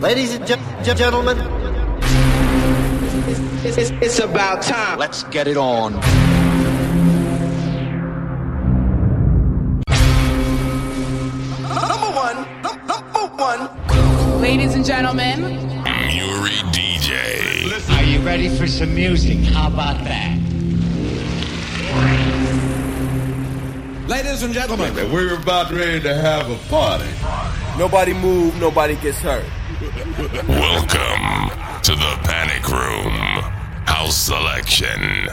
Ladies and ge- gentlemen, it's, it's, it's about time. Let's get it on. Number one, number one. Ladies and gentlemen, Muri DJ. Are you ready for some music? How about that? Ladies and gentlemen, we're about ready to have a party. Nobody move, nobody gets hurt. Welcome to the Panic Room House Selection.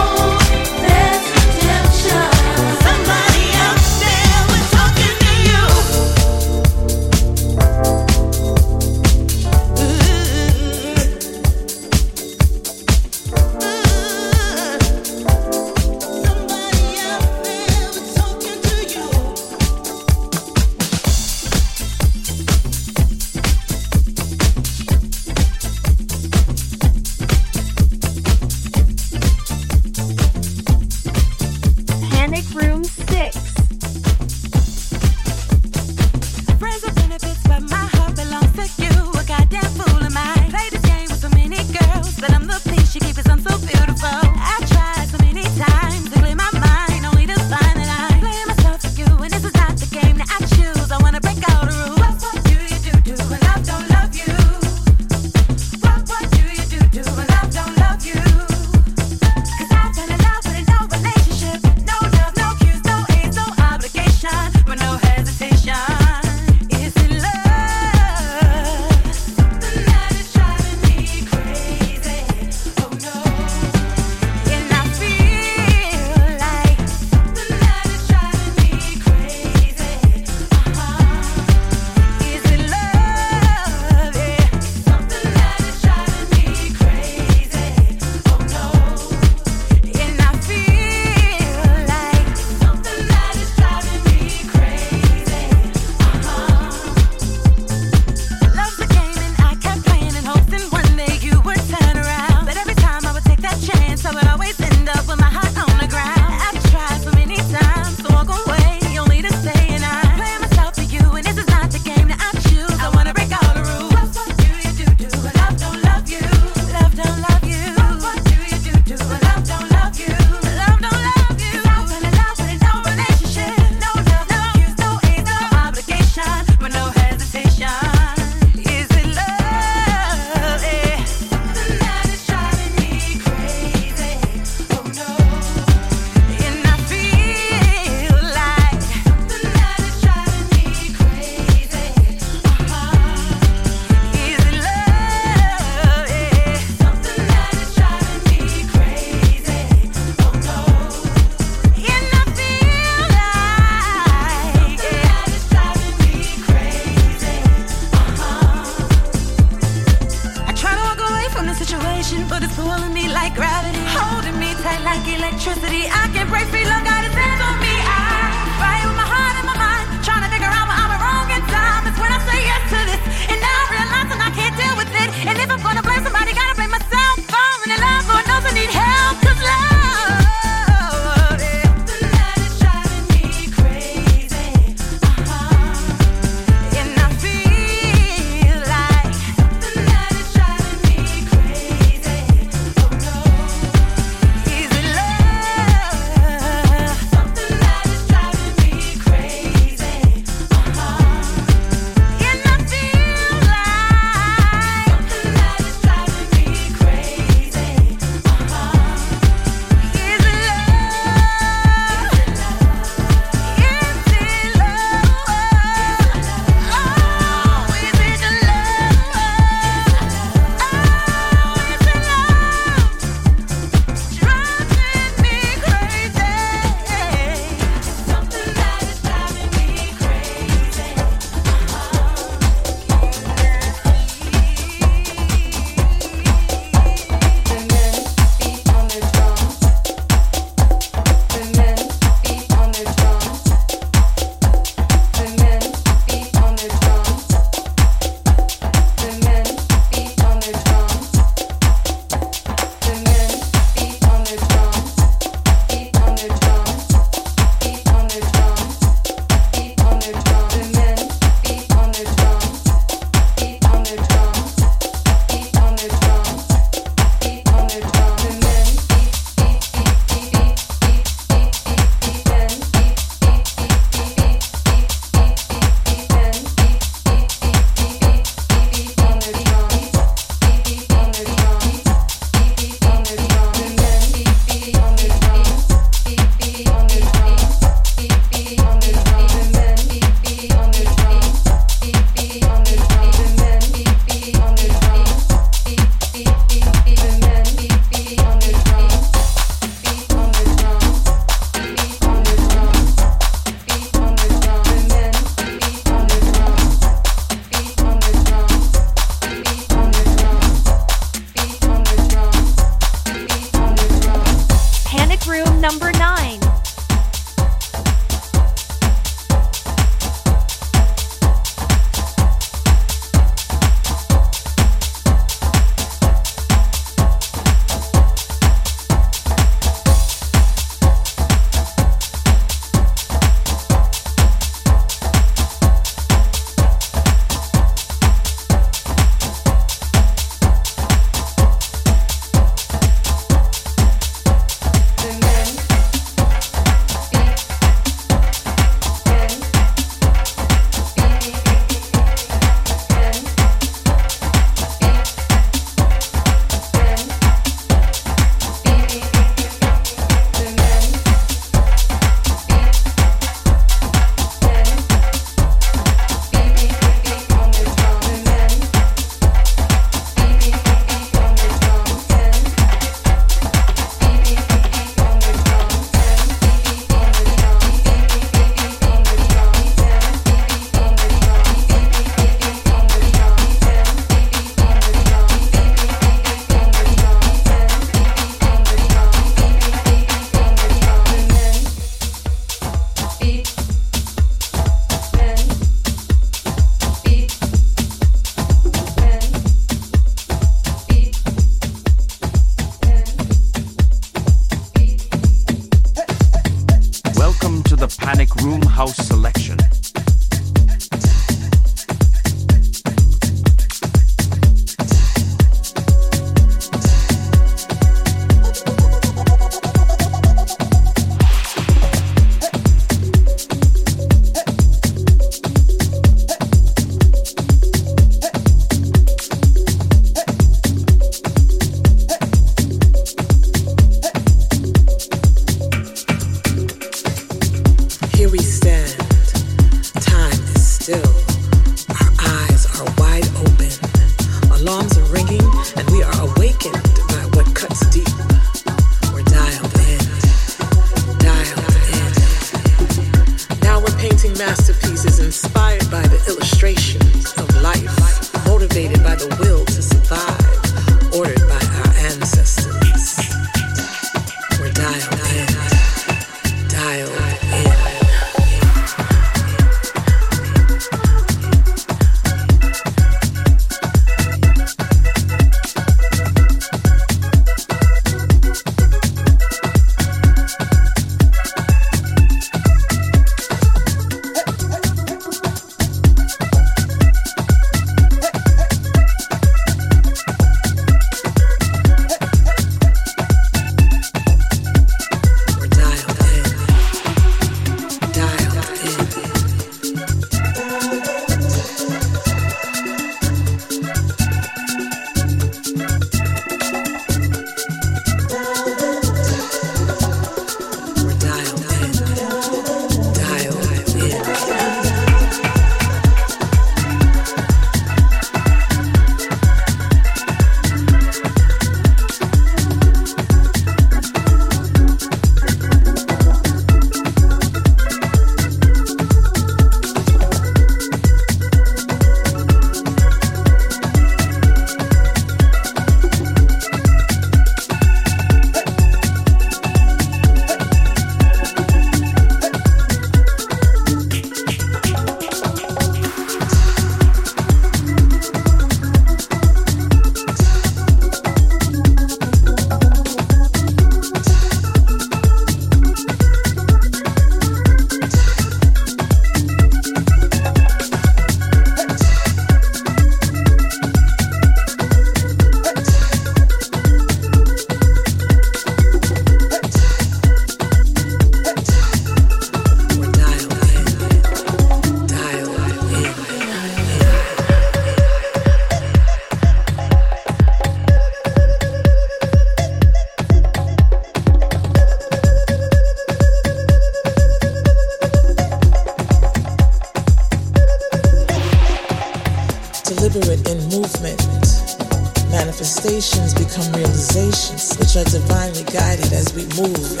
expectations become realizations, which are divinely guided as we move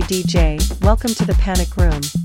DJ, welcome to the panic room.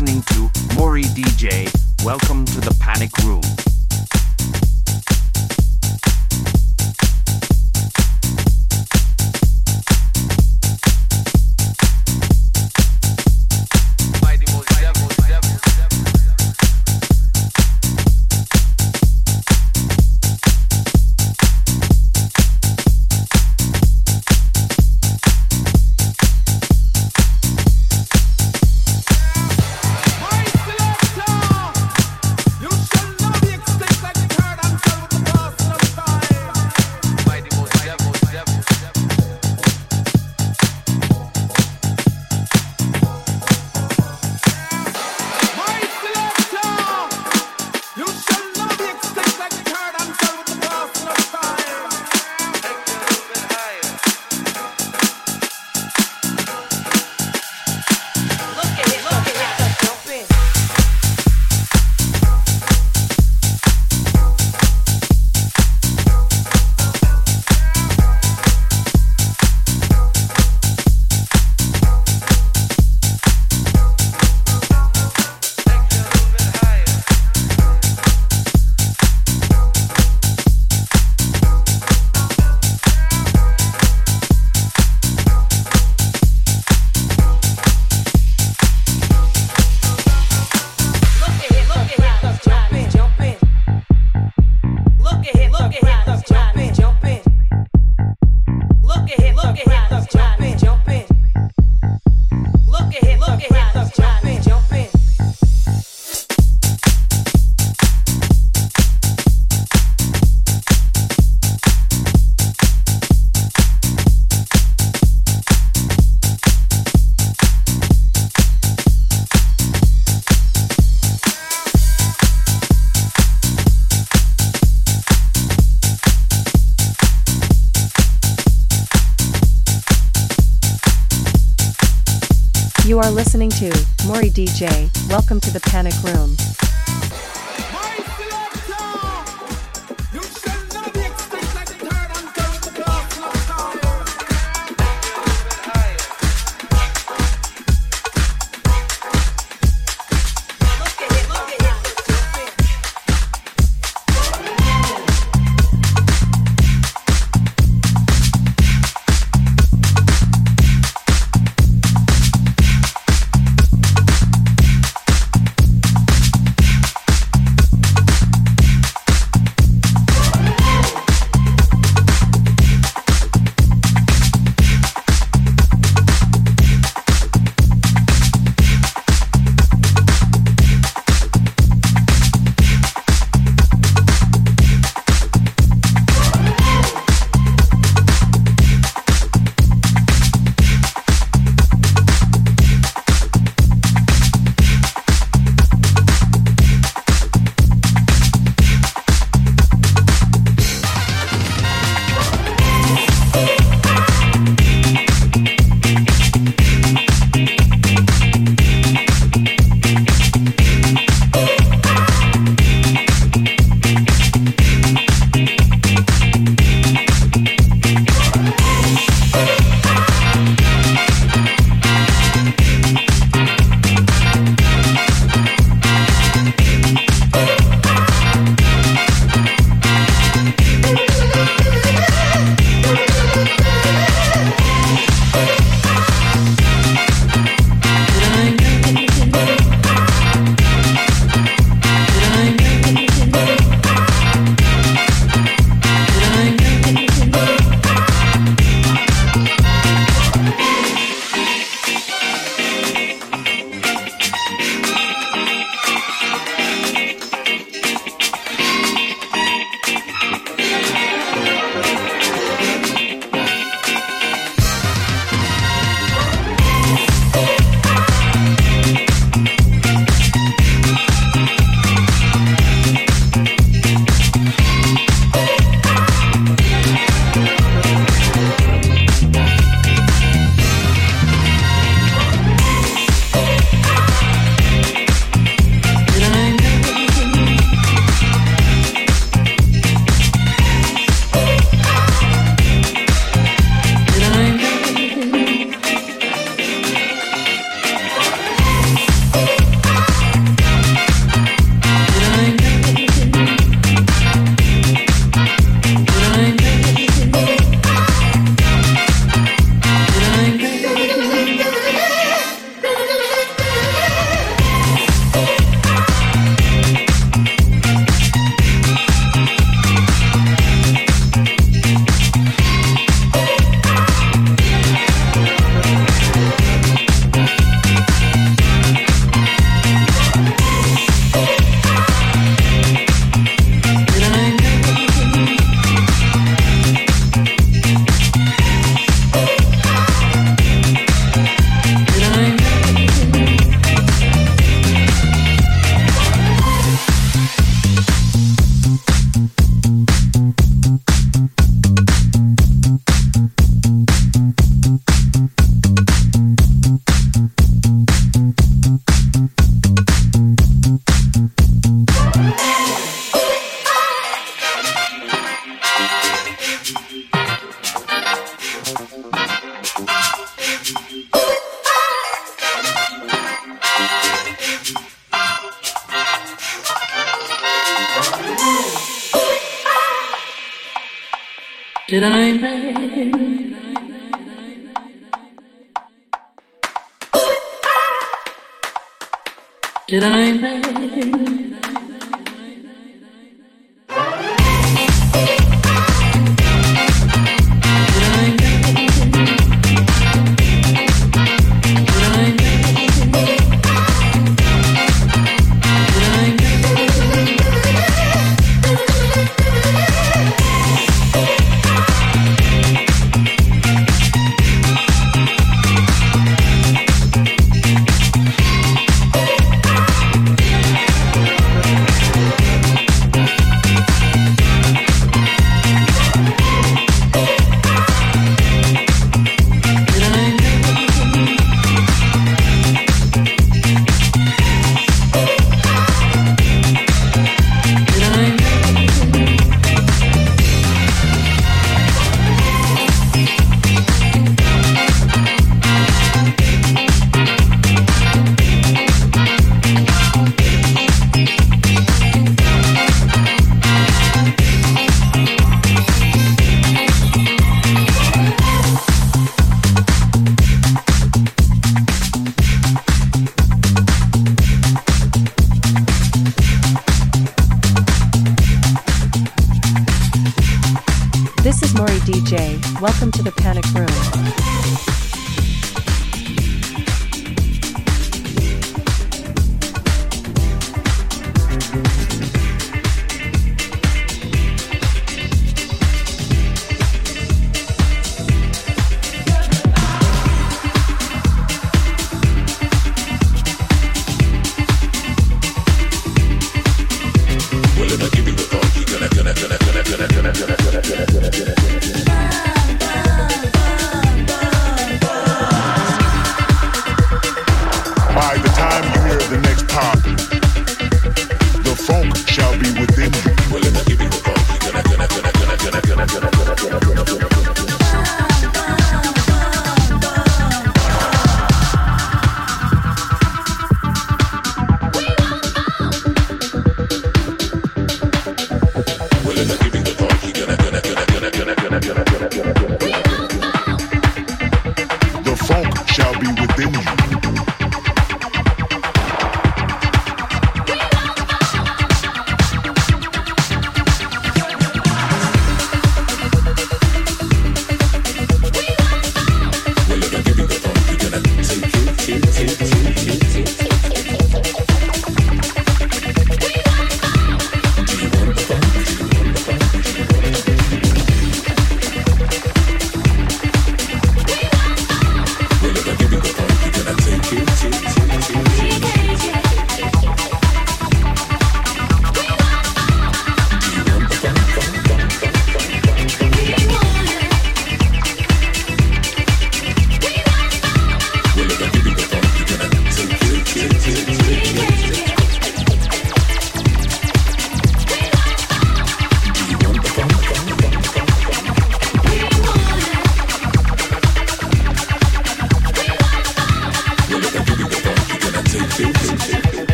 Listening to Muri DJ. Welcome to the Panic Room. Are listening to Muri DJ. Welcome to the Panic Room.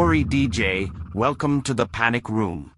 Muri DJ. Welcome to the Panic Room.